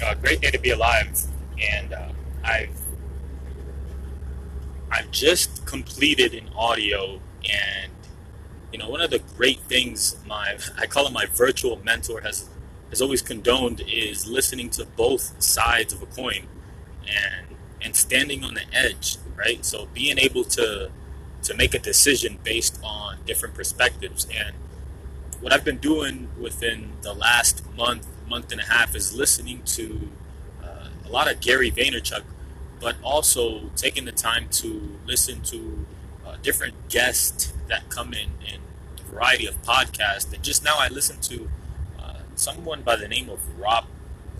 uh, great day to be alive, and uh, I've I've just completed an audio, and you know one of the great things my I call it my virtual mentor has has always condoned is listening to both sides of a coin, and and standing on the edge, right? So being able to to make a decision based on different perspectives and what I've been doing within the last month, month and a half is listening to uh, a lot of Gary Vaynerchuk, but also taking the time to listen to uh, different guests that come in in a variety of podcasts. And just now I listened to uh, someone by the name of Rob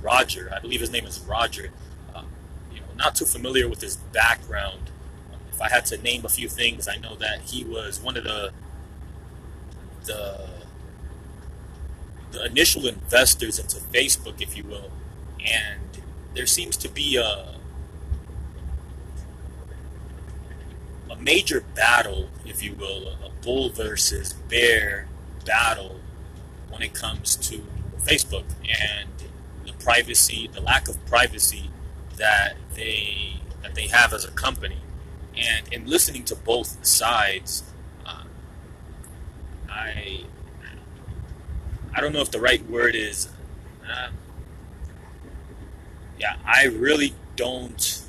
Roger. I believe his name is Roger. Uh, you know, not too familiar with his background. If I had to name a few things, I know that he was one of the the the initial investors into Facebook, if you will, and there seems to be a a major battle, if you will, a bull versus bear battle when it comes to Facebook and the privacy, the lack of privacy that they that they have as a company. And in listening to both sides, uh, I I don't know if the right word is. Uh, yeah, I really don't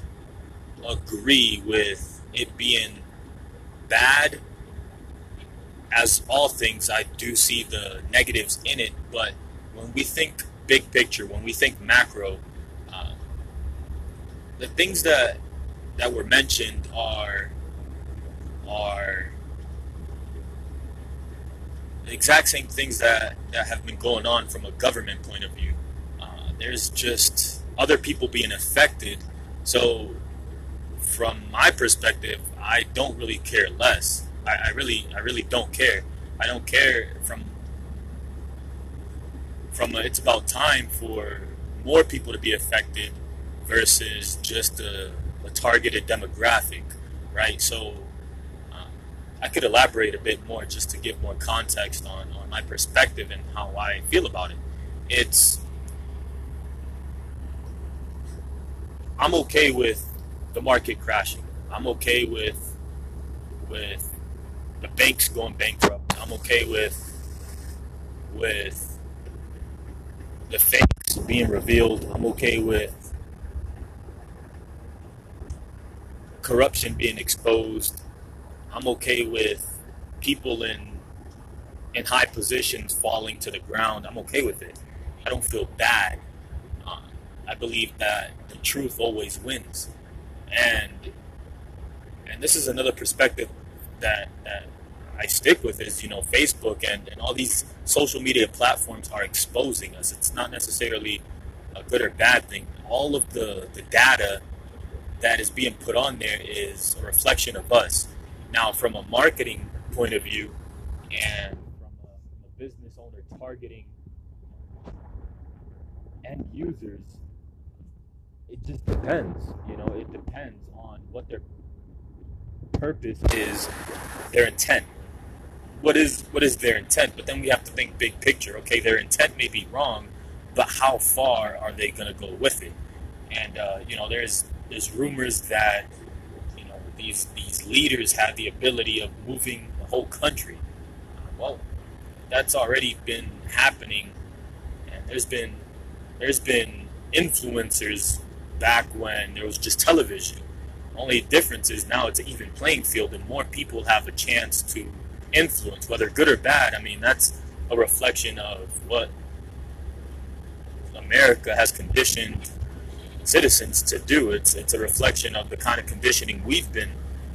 agree with it being bad. As all things, I do see the negatives in it, but when we think big picture, when we think macro, uh, the things that that were mentioned are are exact same things that, that have been going on from a government point of view. Uh, there's just other people being affected. So, from my perspective, I don't really care less. I, I really, I really don't care. I don't care from from a, it's about time for more people to be affected versus just a, a targeted demographic, right? So I could elaborate a bit more just to give more context on, on my perspective and how I feel about it. It's I'm okay with the market crashing. I'm okay with with the banks going bankrupt. I'm okay with with the fakes being revealed. I'm okay with corruption being exposed. I'm okay with people in in high positions falling to the ground. I'm okay with it. I don't feel bad. Uh, I believe that the truth always wins, and and this is another perspective that that I stick with is you know Facebook and, and all these social media platforms are exposing us. It's not necessarily a good or bad thing. All of the the data that is being put on there is a reflection of us. Now, from a marketing point of view and from a, from a business owner targeting end users, it just depends. You know, it depends on what their purpose is, their intent. What is what is their intent? But then we have to think big picture. Okay, their intent may be wrong, but how far are they going to go with it? And uh, you know, there's there's rumors that these these leaders have the ability of moving the whole country. Uh, well, that's already been happening, and there's been there's been influencers back when there was just television. Only difference is now it's an even playing field, and more people have a chance to influence, whether good or bad. I mean, that's a reflection of what America has conditioned citizens to do. It's it's a reflection of the kind of conditioning we've been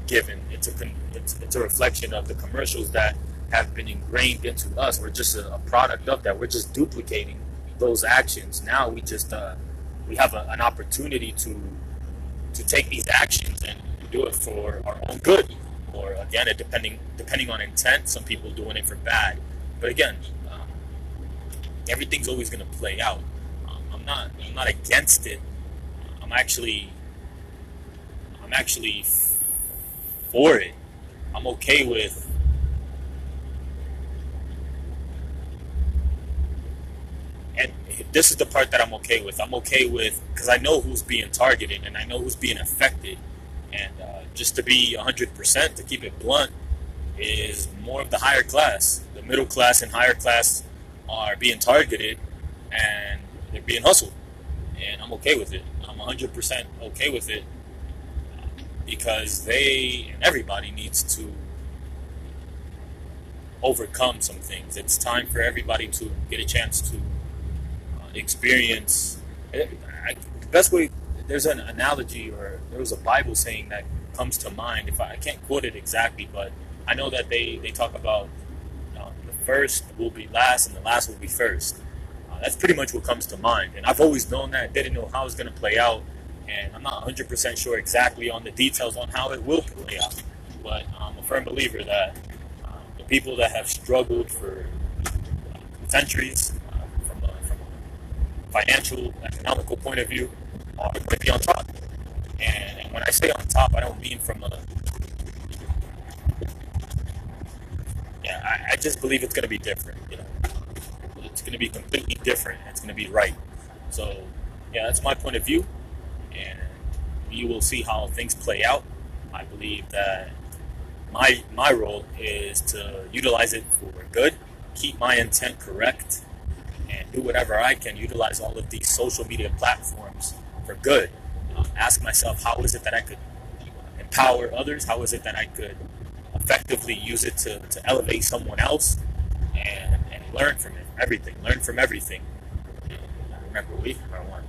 given. It's a it's, it's a reflection of the commercials that have been ingrained into us. We're just a, a product of that. We're just duplicating those actions. Now we just uh, we have a, an opportunity to to take these actions and do it for our own good, or again, depending depending on intent. Some people doing it for bad, but again, um, everything's always going to play out. Um, I'm not I'm not against it I'm actually I'm actually for it. I'm okay with and this is the part that I'm okay with. I'm okay with because I know who's being targeted and I know who's being affected. And uh, just to be 100%, to keep it blunt, is more of the higher class. The middle class and higher class are being targeted and they're being hustled. And I'm okay with it. I'm 100% okay with it because they and everybody needs to overcome some things. It's time for everybody to get a chance to uh, experience. The best way, there's an analogy or there was a Bible saying that comes to mind. If I, I can't quote it exactly, but I know that they, they talk about uh, the first will be last and the last will be first. That's pretty much what comes to mind. And I've always known that. Didn't know how it's going to play out. And I'm not 100% sure exactly on the details on how it will play out. But I'm a firm believer that uh, the people that have struggled for centuries uh, from, a, from a financial, economical point of view are going to be on top. And, and when I say on top, I don't mean from a yeah, I, I just believe it's going to be different. You know, it's going to be completely different. It's going to be right. So, yeah, that's my point of view, and we will see how things play out. I believe that my my role is to utilize it for good, keep my intent correct, and do whatever I can. Utilize all of these social media platforms for good. Uh, ask myself, how is it that I could empower others? How is it that I could effectively use it to, to elevate someone else and learn from it, everything. Learn from everything. Remember, we are one.